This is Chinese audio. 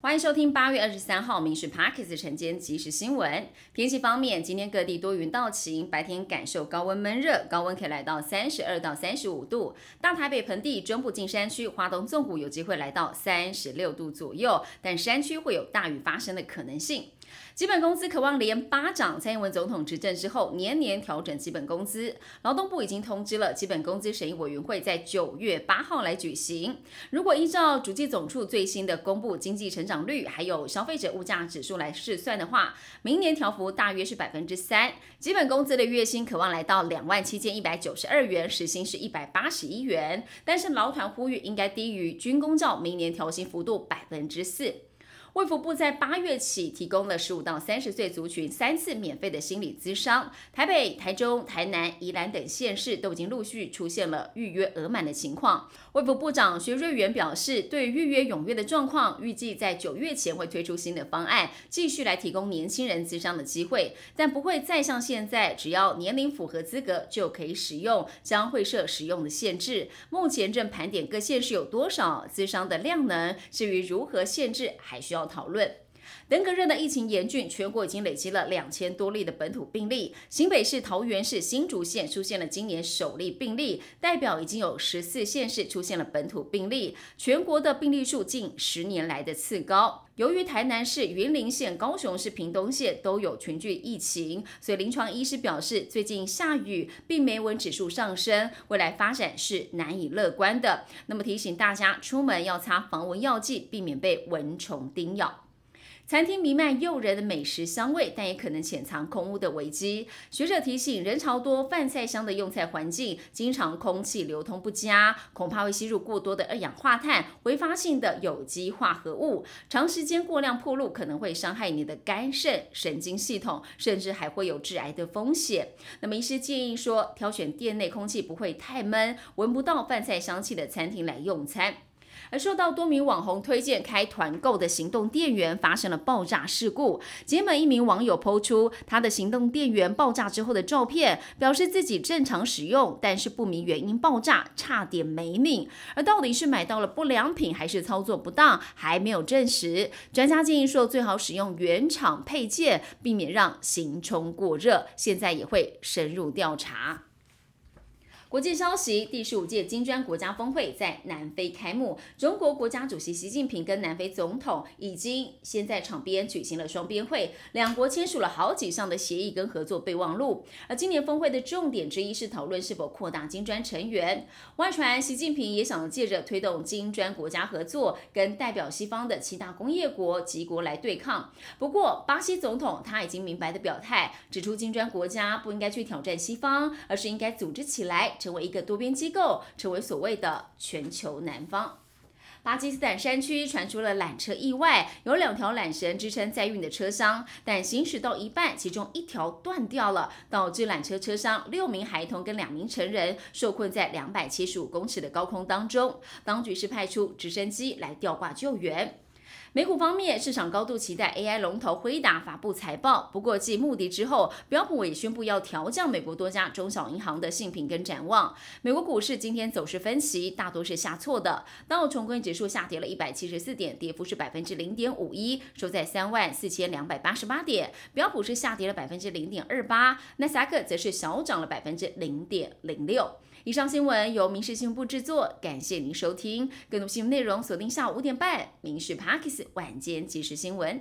欢迎收听八月二十三号《民事 Parkes》晨间即时新闻。天气方面，今天各地多云到晴，白天感受高温闷热，高温可以来到三十二到三十五度。大台北盆地、中部近山区、华东纵谷有机会来到三十六度左右，但山区会有大雨发生的可能性。基本工资渴望连八涨。蔡英文总统执政之后，年年调整基本工资。劳动部已经通知了基本工资审议委员会，在九月八号来举行。如果依照主计总处最新的公布经济成长率，还有消费者物价指数来试算的话，明年调幅大约是百分之三。基本工资的月薪渴望来到两万七千一百九十二元，时薪是一百八十一元。但是劳团呼吁应该低于军工教明年调薪幅度百分之四。卫福部在八月起提供了十五到三十岁族群三次免费的心理咨商，台北、台中、台南、宜兰等县市都已经陆续出现了预约额满的情况。卫福部长薛瑞元表示，对预约踊跃的状况，预计在九月前会推出新的方案，继续来提供年轻人咨商的机会，但不会再像现在，只要年龄符合资格就可以使用，将会设使用的限制。目前正盘点各县市有多少咨商的量能，至于如何限制，还需要。要讨论。登革热的疫情严峻，全国已经累积了两千多例的本土病例。新北市、桃园市、新竹县出现了今年首例病例，代表已经有十四县市出现了本土病例。全国的病例数近十年来的次高。由于台南市、云林县、高雄市、屏东县都有群聚疫情，所以临床医师表示，最近下雨，病媒蚊指数上升，未来发展是难以乐观的。那么提醒大家，出门要擦防蚊药剂，避免被蚊虫叮咬。餐厅弥漫诱人的美食香味，但也可能潜藏空污的危机。学者提醒，人潮多、饭菜香的用菜环境，经常空气流通不佳，恐怕会吸入过多的二氧化碳、挥发性的有机化合物。长时间过量暴露，可能会伤害你的肝肾、神经系统，甚至还会有致癌的风险。那么，医师建议说，挑选店内空气不会太闷、闻不到饭菜香气的餐厅来用餐。而受到多名网红推荐开团购的行动电源发生了爆炸事故。节目一名网友抛出他的行动电源爆炸之后的照片，表示自己正常使用，但是不明原因爆炸，差点没命。而到底是买到了不良品，还是操作不当，还没有证实。专家建议说，最好使用原厂配件，避免让行充过热。现在也会深入调查。国际消息：第十五届金砖国家峰会在南非开幕，中国国家主席习近平跟南非总统已经先在场边举行了双边会，两国签署了好几项的协议跟合作备忘录。而今年峰会的重点之一是讨论是否扩大金砖成员。外传习近平也想借着推动金砖国家合作，跟代表西方的七大工业国及国来对抗。不过，巴西总统他已经明白的表态，指出金砖国家不应该去挑战西方，而是应该组织起来。成为一个多边机构，成为所谓的全球南方。巴基斯坦山区传出了缆车意外，有两条缆绳支撑载运的车厢，但行驶到一半，其中一条断掉了，导致缆车车厢六名孩童跟两名成人受困在两百七十五公尺的高空当中。当局是派出直升机来吊挂救援。美股方面，市场高度期待 AI 龙头辉达发布财报。不过，继穆迪之后，标普也宣布要调降美国多家中小银行的信评跟展望。美国股市今天走势分歧，大多是下挫的。道琼工指数下跌了一百七十四点，跌幅是百分之零点五一，收在三万四千两百八十八点。标普是下跌了百分之零点二八，纳斯达克则是小涨了百分之零点零六。以上新闻由民事新闻部制作，感谢您收听。更多新闻内容锁定下午五点半《民事 Parkes 晚间即时新闻》。